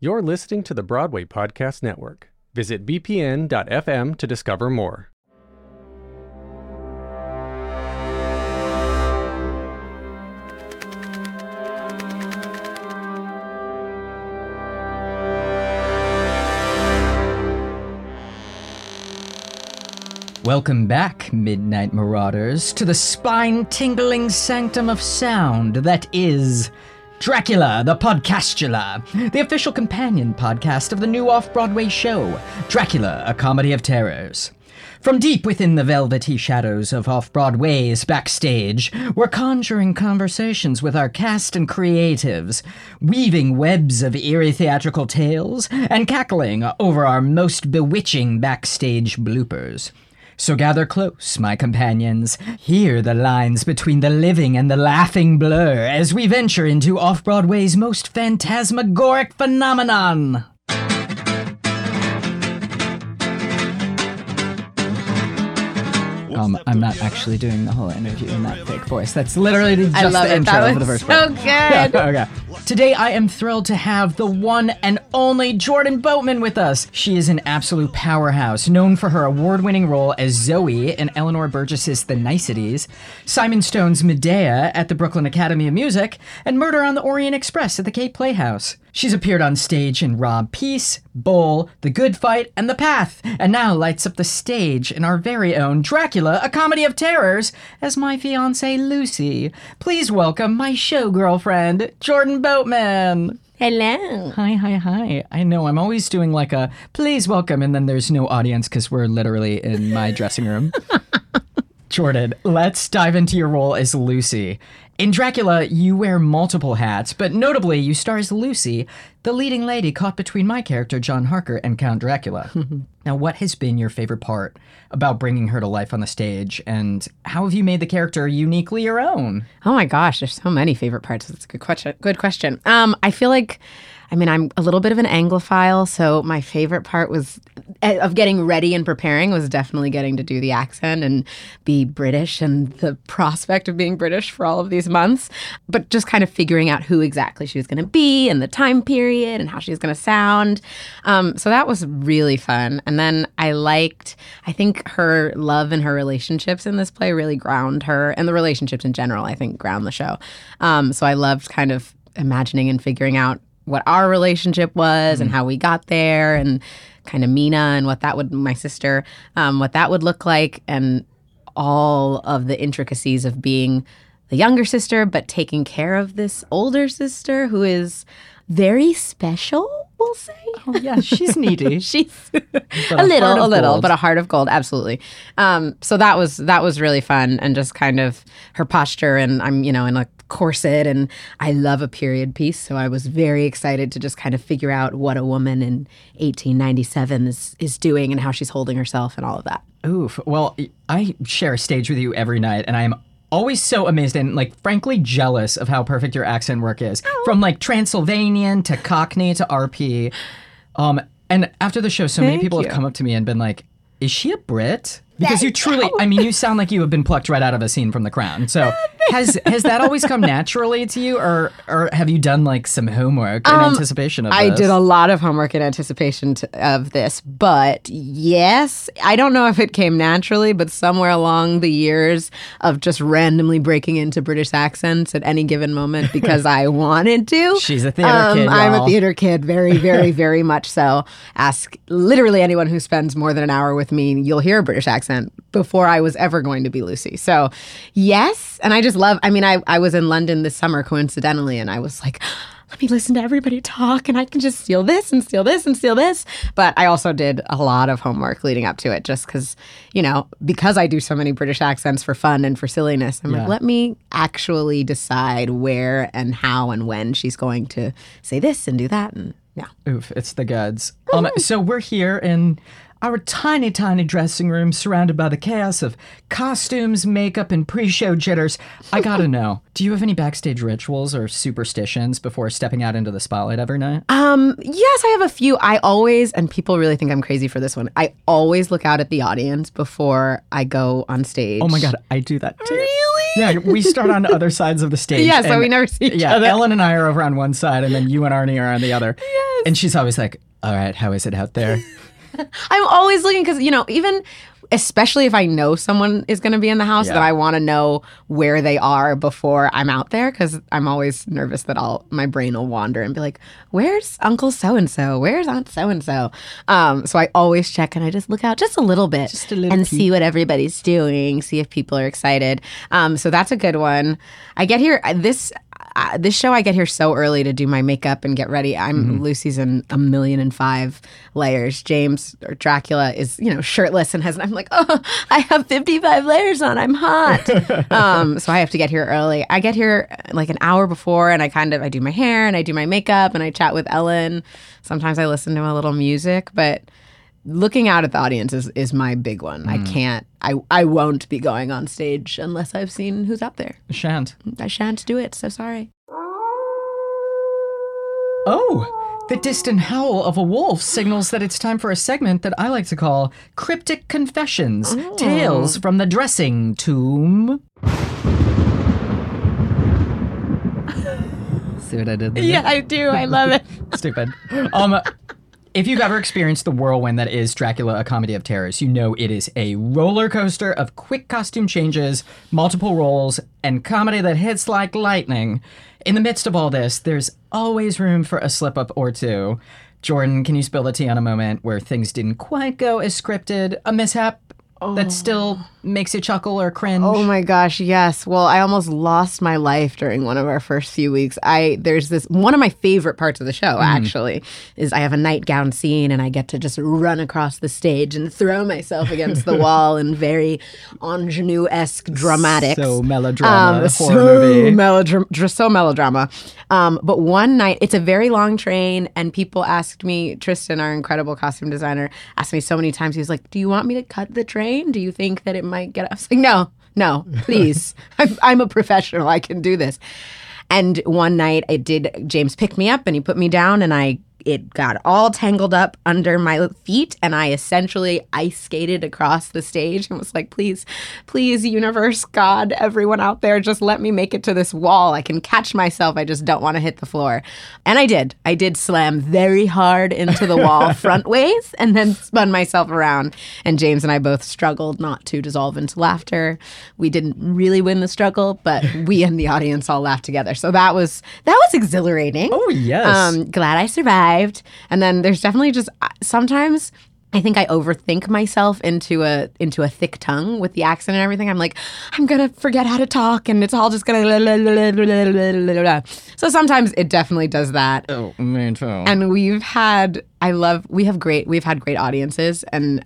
You're listening to the Broadway Podcast Network. Visit bpn.fm to discover more. Welcome back, Midnight Marauders, to the spine tingling sanctum of sound that is Dracula the Podcastula, the official companion podcast of the new off Broadway show, Dracula, a Comedy of Terrors. From deep within the velvety shadows of off Broadway's backstage, we're conjuring conversations with our cast and creatives, weaving webs of eerie theatrical tales, and cackling over our most bewitching backstage bloopers. So gather close, my companions. Hear the lines between the living and the laughing blur as we venture into off Broadway's most phantasmagoric phenomenon. Um, I'm not actually doing the whole interview in that fake voice. That's literally the- just I love the it. intro That for the first so part. good. Yeah, okay. Today, I am thrilled to have the one and only Jordan Boatman with us. She is an absolute powerhouse, known for her award winning role as Zoe in Eleanor Burgess's The Niceties, Simon Stone's Medea at the Brooklyn Academy of Music, and Murder on the Orient Express at the Cape Playhouse. She's appeared on stage in Rob Peace, Bull, The Good Fight, and The Path, and now lights up the stage in our very own Dracula, a comedy of terrors, as my fiancee Lucy. Please welcome my show girlfriend, Jordan Boatman. Hello. Hi, hi, hi. I know I'm always doing like a please welcome, and then there's no audience because we're literally in my dressing room. Jordan, let's dive into your role as Lucy. In Dracula, you wear multiple hats, but notably, you star as Lucy, the leading lady caught between my character, John Harker, and Count Dracula. now, what has been your favorite part about bringing her to life on the stage, and how have you made the character uniquely your own? Oh my gosh, there's so many favorite parts. That's a good question. Good question. Um, I feel like, I mean, I'm a little bit of an Anglophile, so my favorite part was eh, of getting ready and preparing was definitely getting to do the accent and be British and the prospect of being British for all of these months, but just kind of figuring out who exactly she was going to be and the time period and how she was going to sound. Um, so that was really fun. And then I liked, I think her love and her relationships in this play really ground her, and the relationships in general, I think, ground the show. Um, so I loved kind of imagining and figuring out what our relationship was and how we got there and kind of Mina and what that would my sister um, what that would look like and all of the intricacies of being the younger sister but taking care of this older sister who is very special we'll say Oh, yeah, she's needy. she's a a little a little gold. but a heart of gold absolutely um so that was that was really fun and just kind of her posture and i'm you know in a corset and i love a period piece so i was very excited to just kind of figure out what a woman in 1897 is is doing and how she's holding herself and all of that Oof. Well, I share a stage with you every night, and I'm always so amazed and, like, frankly jealous of how perfect your accent work is. From, like, Transylvanian to Cockney to RP. Um, and after the show, so many people you. have come up to me and been like, is she a Brit? Because you truly, I mean, you sound like you have been plucked right out of a scene from The Crown. So has has that always come naturally to you, or or have you done like some homework in anticipation of Um, I this? did a lot of homework in anticipation of this, but yes, I don't know if it came naturally, but somewhere along the years of just randomly breaking into British accents at any given moment because I wanted to. Um, She's a theater kid, I'm y'all. a theater kid, very, very, very much so. Ask literally anyone who spends more than an hour with me, you'll hear a British accent before I was ever going to be Lucy. So, yes, and I just love. I mean, I I was in London this summer coincidentally, and I was like let me listen to everybody talk and I can just steal this and steal this and steal this. But I also did a lot of homework leading up to it just because, you know, because I do so many British accents for fun and for silliness, I'm Yeah. like, let me actually decide where and how and when she's going to say this and do that. And yeah. Oof, it's the goods. Um, so we're here in our tiny, tiny dressing room surrounded by the chaos of costumes, makeup, and pre show jitters. I gotta know do you have any backstage rituals or superstitions before stepping out into the spotlight every night? Um, yes, I have a few. I always, and people really think I'm crazy for this one, I always look out at the audience before I go on stage. Oh my god, I do that too. Really? Yeah, we start on other sides of the stage. Yeah, so we never see each yeah, other. Ellen and I are over on one side, and then you and Arnie are on the other. Yes. And she's always like, "All right, how is it out there?" I'm always looking because you know, even especially if I know someone is going to be in the house, Yeah. that I want to know where they are before I'm out there because I'm always nervous that I'll my brain will wander and be like, "Where's Uncle so and so? Where's Aunt so and so?" Um, so I always check and I just look out just a little bit, a little and peek. see what everybody's doing, see if people are excited. Um, so that's a good one. I get here this. Uh, this show, I get here so early to do my makeup and get ready. I'm Mm-hmm. Lucy's in a million and five layers. James or Dracula is, you know, shirtless and has. I'm like, oh, I have 55 layers on. I'm hot. um, so I have to get here early. I get here uh, like an hour before, and I kind of I do my hair and I do my makeup and I chat with Ellen. Sometimes I listen to a little music, but looking out at the audience is, is my big one. Mm. I can't. I I won't be going on stage unless I've seen who's out there. I Shan't. I shan't do it. So sorry. Oh, the distant howl of a wolf signals that it's time for a segment that I like to call Cryptic Confessions Tales from the Dressing Tomb. See what I did there? Yeah, I do. I love it. Stupid. Um, if you've ever experienced the whirlwind that is Dracula, a comedy of terrors, you know it is a roller coaster of quick costume changes, multiple roles, and comedy that hits like lightning. In the midst of all this, there's always room for a slip up or two. Jordan, can you spill the tea on a moment where things didn't quite go as scripted, a mishap that still makes you chuckle or cringe? Oh my gosh, yes. Well, I almost lost my life during one of our first few weeks. I there's this one of my favorite parts of the show actually is I have a nightgown scene and I get to just run across the stage and throw myself against the wall in very ingenue-esque dramatics. So melodrama, horror so movie. melodrama, so melodrama. Um, but one night, it's a very long train, and people asked me, Tristan, our incredible costume designer, asked me so many times. He was like, "Do you want me to cut the train? Do you think that it might get?" I was like, "No, no, please. I'm, I'm a professional. I can do this." And one night, I did. James picked me up and he put me down, and I it got all tangled up under my feet, and I essentially ice skated across the stage and was like, "Please, please, universe, God, everyone out there, just let me make it to this wall. I can catch myself. I just don't want to hit the floor." And I did. I did slam very hard into the wall front ways, and then spun myself around. And James and I both struggled not to dissolve into laughter. We didn't really win the struggle, but we and the audience all laughed together. So that was that was exhilarating. Oh, yes. Um, glad I survived. And then there's definitely just uh, sometimes I think I overthink myself into a into a thick tongue with the accent and everything. I'm like, I'm gonna forget how to talk, and it's all just gonna. So sometimes it definitely does that. oh, me too. And we've had, I love, we have great, we've had great audiences. And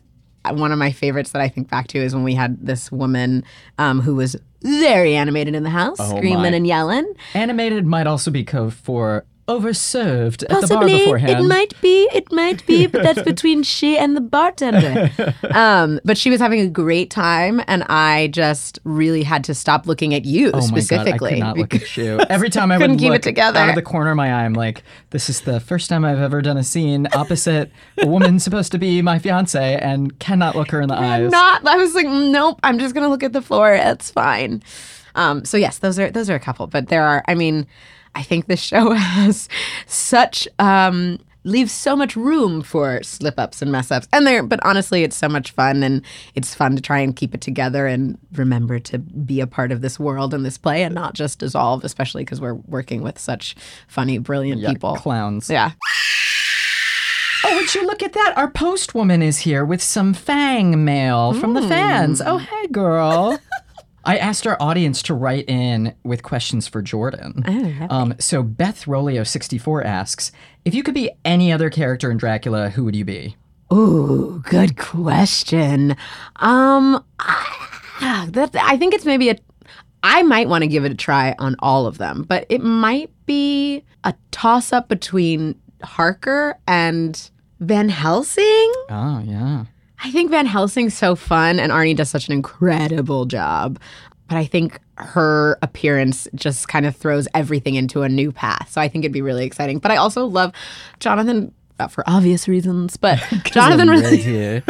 one of my favorites that I think back to is when we had this woman um, who was very animated in the house, screaming my. and yelling. Animated might also be code for overserved at the bar Possibly, beforehand. it might be, it might be, but that's between she and the bartender. um, but she was having a great time, and I just really had to stop looking at you Oh specifically. my god, I could not look at you. Every time I would keep it together. out of the corner of my eye, I'm like, this is the first time I've ever done a scene opposite a woman supposed to be my fiance and cannot look her in the I'm eyes. not. I was like, nope. I'm just gonna look at the floor. It's fine. Um, so yes, those are those are a couple, but there are. I mean, I think this show has such um, leaves so much room for slip ups and mess ups, and there. But honestly, it's so much fun, and it's fun to try and keep it together and remember to be a part of this world and this play, and not just dissolve. Especially because we're working with such funny, brilliant Yeah, people. Clowns. Yeah. Oh, would you look at that? Our post woman is here with some fang mail from the fans. Oh, hey, girl. I asked our audience to write in with questions for Jordan. um, so Beth Rolio64 asks If you could be any other character in Dracula, who would you be? Ooh, good question. Um, I, that I think it's maybe a. I might want to give it a try on all of them, but it might be a toss up between Harker and Van Helsing. Oh, yeah. I think Van Helsing's so fun, and Arnie does such an incredible job. But I think her appearance just kind of throws everything into a new path. So I think it'd be really exciting. But I also love Jonathan uh, for obvious reasons. But Jonathan really, here.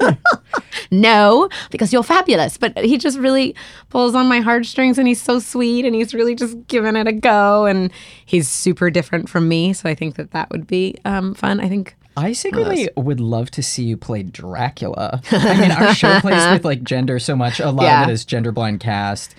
no, because you're fabulous. But he just really pulls on my heartstrings and he's so sweet and he's really just giving it a go. And he's super different from me. So I think that that would be um, fun. I think I secretly would love to see you play Dracula. I mean, our show plays with like gender so much. A lot Yeah. of it is gender blind cast.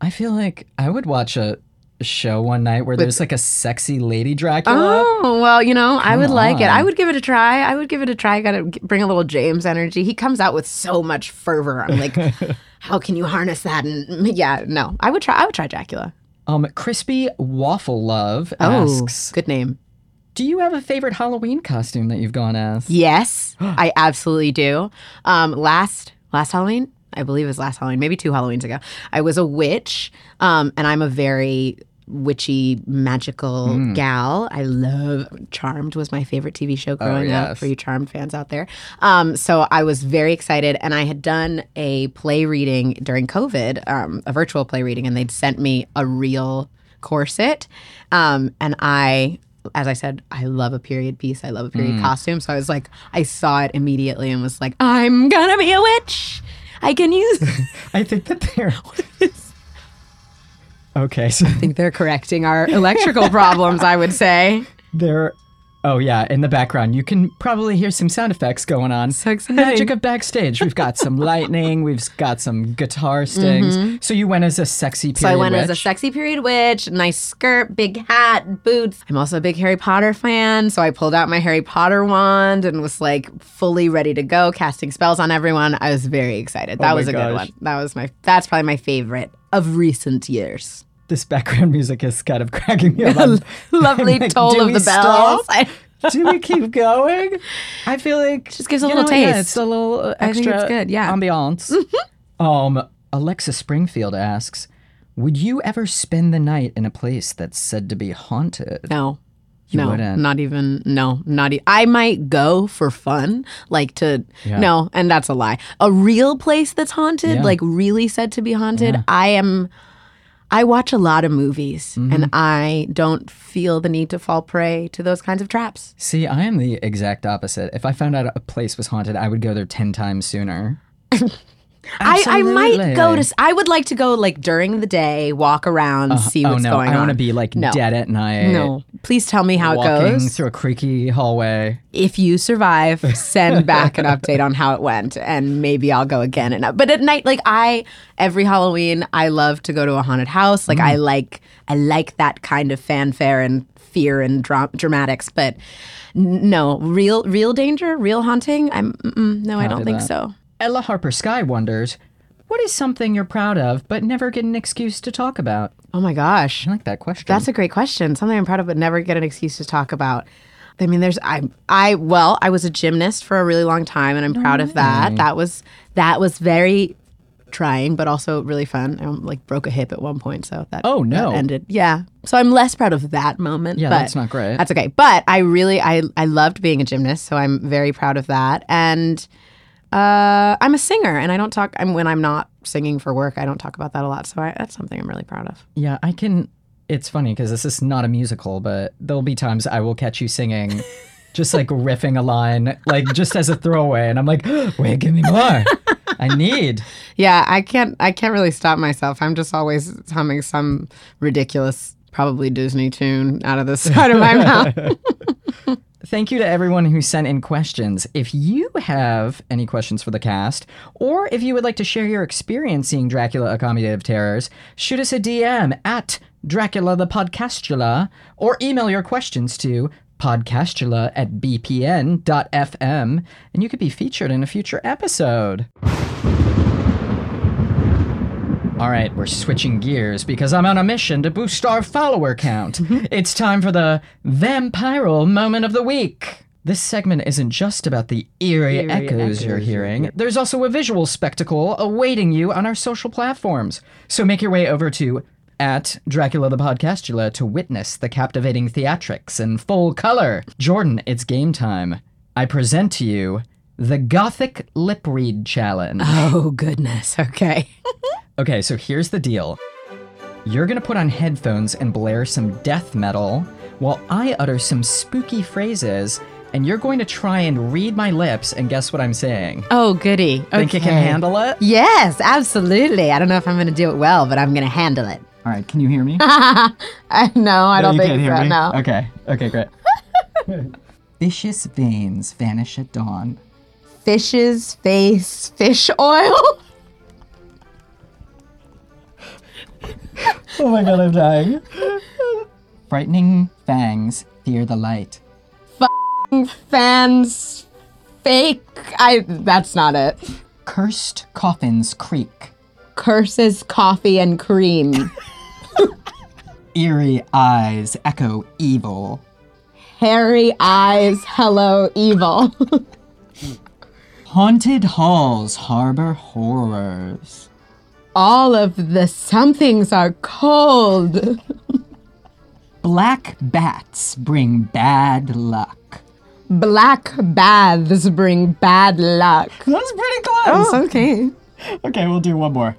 I feel like I would watch a show one night where there's like a sexy lady Dracula. Oh, well, you know, I would like it. I would give it a try. I would give it a try. Got to bring a little James energy. He comes out with so much fervor. I'm like, how can you harness that? And yeah, no, I would try. I would try Dracula. Um, Crispy Waffle Love Oh, asks, good name. "Do you have a favorite Halloween costume that you've gone as?" Yes, I absolutely do. Um, last last Halloween, I believe it was last Halloween, maybe two Halloweens ago. I was a witch, um, and I'm a very witchy magical Mm. gal. I love Charmed was my favorite TV show growing up Oh, yes. for you Charmed fans out there. Um, so I was very excited, and I had done a play reading during COVID, um, a virtual play reading, and they'd sent me a real corset, um, and I. As I said, I love a period piece. I love a Mm. period costume. So I was like, I saw it immediately and was like, I'm gonna be a witch. I can use. I I think that they're. okay, so I think they're correcting our electrical problems. I would say. they're. Oh yeah, in the background you can probably hear some sound effects going on. So exciting. Magic of backstage. We've got some lightning. We've got some guitar stings. So you went as a sexy period Mm-hmm. So I went as a sexy period witch, nice skirt, big hat, boots. I'm also a big Harry Potter fan, so I pulled out my Harry Potter wand and was like fully ready to go, casting spells on everyone. I was very excited. That Oh was a good one. That was my. That's probably my favorite of recent years. This background music is kind of cracking me up. Lovely like, toll of the bells. I- Do we keep going? I feel like Just gives a little know, Yeah, taste. it's a little uh, I think extra it's good, yeah. ambiance. um, Alexa Springfield asks, "Would you ever spend the night in a place that's said to be haunted?" No. You no, wouldn't. not even. No, not. E- I might go for fun, like to. Yeah. No, and that's a lie. A real place that's haunted, Yeah. like really said to be haunted. I am. I watch a lot of movies, Mm-hmm. and I don't feel the need to fall prey to those kinds of traps. See, I am the exact opposite. If I found out a place was haunted, I would go there ten times sooner. I, I might go to. I would like to go like during the day, walk around, uh-huh. see oh what's no, going on. I want to be like No. dead at night. No, please tell me how it walking goes. through a creaky hallway. if you survive, send back an update on how it went, and maybe I'll go again. And but at night, like I, every Halloween, I love to go to a haunted house. Like I mm. like, I like that kind of fanfare and fear and dra- dramatics. But no, real, real danger, real haunting. I'm no, I don't Copy think that. so. Ella Harper Sky wonders, "What is something you're proud of but never get an excuse to talk about?" Oh my gosh, I like that question. That's a great question. Something I'm proud of, but never get an excuse to talk about. I mean, there's I I well, I was a gymnast for a really long time, and I'm proud of that. Mm. That was that was very trying, but also really fun. I like broke a hip at one point, so that Oh, no. that ended. Yeah, so I'm less proud of that moment. Yeah, but that's not great. That's okay. But I really I I loved being a gymnast, so I'm very proud of that. And uh, I'm a singer, and I don't talk. I'm when I'm not singing for work. I don't talk about that a lot. So I, that's something I'm really proud of. Yeah, I can. It's funny because this is not a musical, but there'll be times I will catch you singing, just like riffing a line, like just as a throwaway, and I'm like, wait, give me more. I need. Yeah, I can't I can't really stop myself. I'm just always humming some ridiculous probably Disney tune out of the side of my mouth. Thank you to everyone who sent in questions. If you have any questions for the cast, or if you would like to share your experience seeing Dracula: A Comedy of Terrors, shoot us a DM at Dracula the Podcastula, or email your questions to podcastula at bpn.fm, and you could be featured in a future episode. All right, we're switching gears because I'm on a mission to boost our follower count. Mm-hmm. it's time for the Vampiral Moment of the Week. This segment isn't just about the eerie, Eerie echoes, echoes you're hearing. There's also a visual spectacle awaiting you on our social platforms. So make your way over to at Dracula the Podcastula to witness the captivating theatrics in full color. Jordan, it's game time. I present to you the Gothic Lip Read Challenge. oh goodness. Okay. Okay, so here's the deal. You're gonna put on headphones and blare some death metal while I utter some spooky phrases, and you're going to try and read my lips and guess what I'm saying. Oh, goody. Okay. Think you can handle it? Yes, absolutely. I don't know if I'm going to do it well, but I'm going to handle it. All right, can you hear me? Uh, I no, I don't you think can't hear so. me? No. Okay, okay, great. Vicious veins vanish at dawn. Fish's face, fish oil. Oh my god, I'm dying. Frightening fangs fear the light. Fans, fake. I. That's not it. Cursed coffins creak. Curses, coffee, and cream. Eerie eyes echo evil. Hairy eyes, hello, evil. Haunted halls harbor horrors. All of the somethings are cold. Black bats bring bad luck. Black baths bring bad luck. That's pretty close. Oh, okay. Okay, we'll do one more.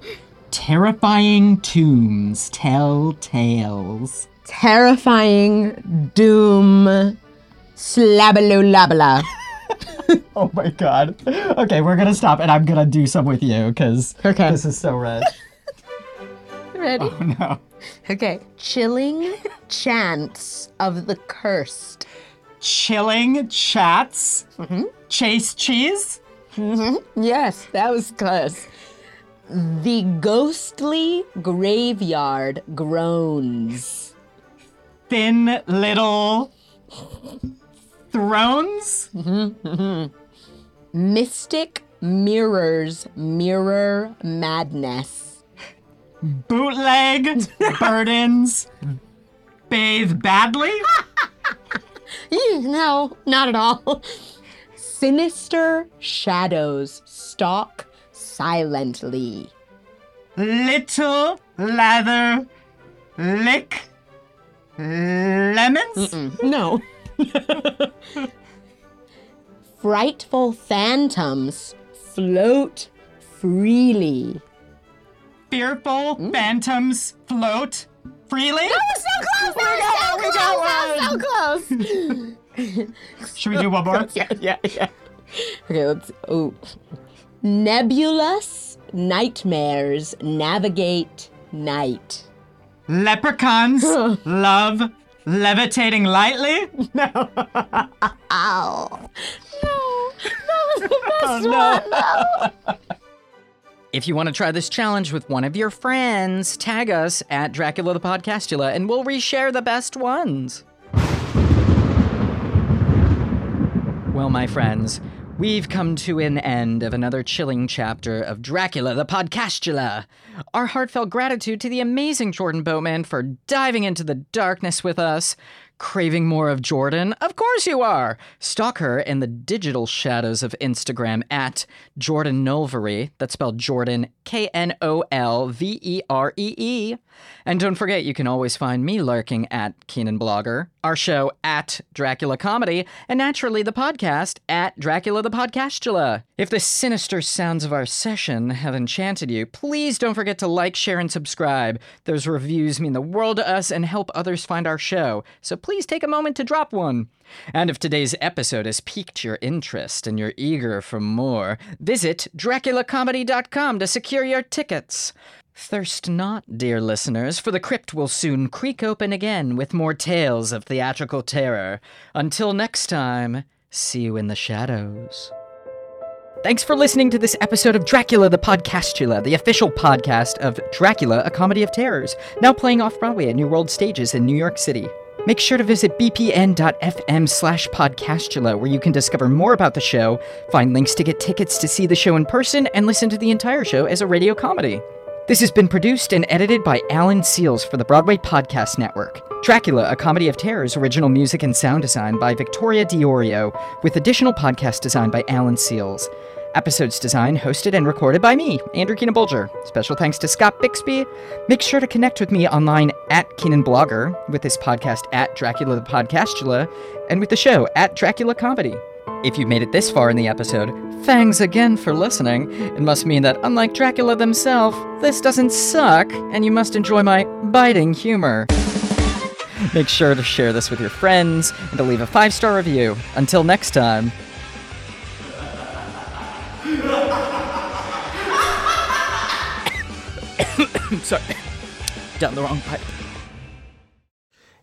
Terrifying tombs tell tales. Terrifying doom. Slabaloo labala. Oh my god. Okay, we're gonna stop and I'm gonna do some with you because Okay. this is so red. Ready? Oh no. Okay. Chilling chants of the cursed. Chilling chats. Mm-hmm. Chase cheese. Mm-hmm. Yes, that was close. The ghostly graveyard groans. Thin little thrones. Mm-hmm, mm-hmm. Mystic mirrors mirror madness. Bootleg burdens. Bathe badly. Mm, no, not at all. Sinister shadows stalk silently. Little lather lick lemons. No. Frightful phantoms float freely. Fearful hmm? phantoms float freely. So close! That was so close! That was so close! Should we do one more? yeah, yeah, yeah. Okay, let's. Oh. Nebulous nightmares navigate night. Leprechauns love levitating lightly. No. Ow. No, that was oh, the best one. If you want to try this challenge with one of your friends, tag us at Dracula the Podcastula and we'll reshare the best ones. Well, my friends, we've come to an end of another chilling chapter of Dracula the Podcastula. Our heartfelt gratitude to the amazing Jordan Boatman for diving into the darkness with us. Craving more of Jordan? Of course you are! Stalk her in the digital shadows of Instagram at Jordan Nolvery. That's spelled Jordan, K N O L V E R E E. And don't forget, you can always find me lurking at Keenan Bolger, our show at Dracula Comedy, and naturally the podcast at Dracula the Podcastula. If the sinister sounds of our session have enchanted you, please don't forget to like, share, and subscribe. Those reviews mean the world to us and help others find our show, so please take a moment to drop one. And if today's episode has piqued your interest and you're eager for more, visit DraculaComedy.com to secure your tickets. Thirst not, dear listeners, for the crypt will soon creak open again with more tales of theatrical terror. Until next time, see you in the shadows. Thanks for listening to this episode of Dracula the Podcastula, the official podcast of Dracula, a Comedy of Terrors, now playing off Broadway at New World Stages in New York City. Make sure to visit bpn.fm slash podcastula, where you can discover more about the show, find links to get tickets to see the show in person, and listen to the entire show as a radio comedy. This has been produced and edited by Alan Seals for the Broadway Podcast Network. Dracula, a Comedy of Terrors, original music and sound design by Victoria Deiorio, with additional podcast design by Alan Seals. Episodes designed, hosted, and recorded by me, Andrew Keenan Bolger. Special thanks to Scott Bixby. Make sure to connect with me online at Keenan Bolger, with this podcast at Dracula the Podcastula, and with the show at Dracula Comedy. If you've made it this far in the episode, thanks again for listening. It must mean that, unlike Dracula themselves, this doesn't suck, and you must enjoy my biting humor. Make sure to share this with your friends and to leave a five star review. Until next time. Sorry. Down the wrong pipe.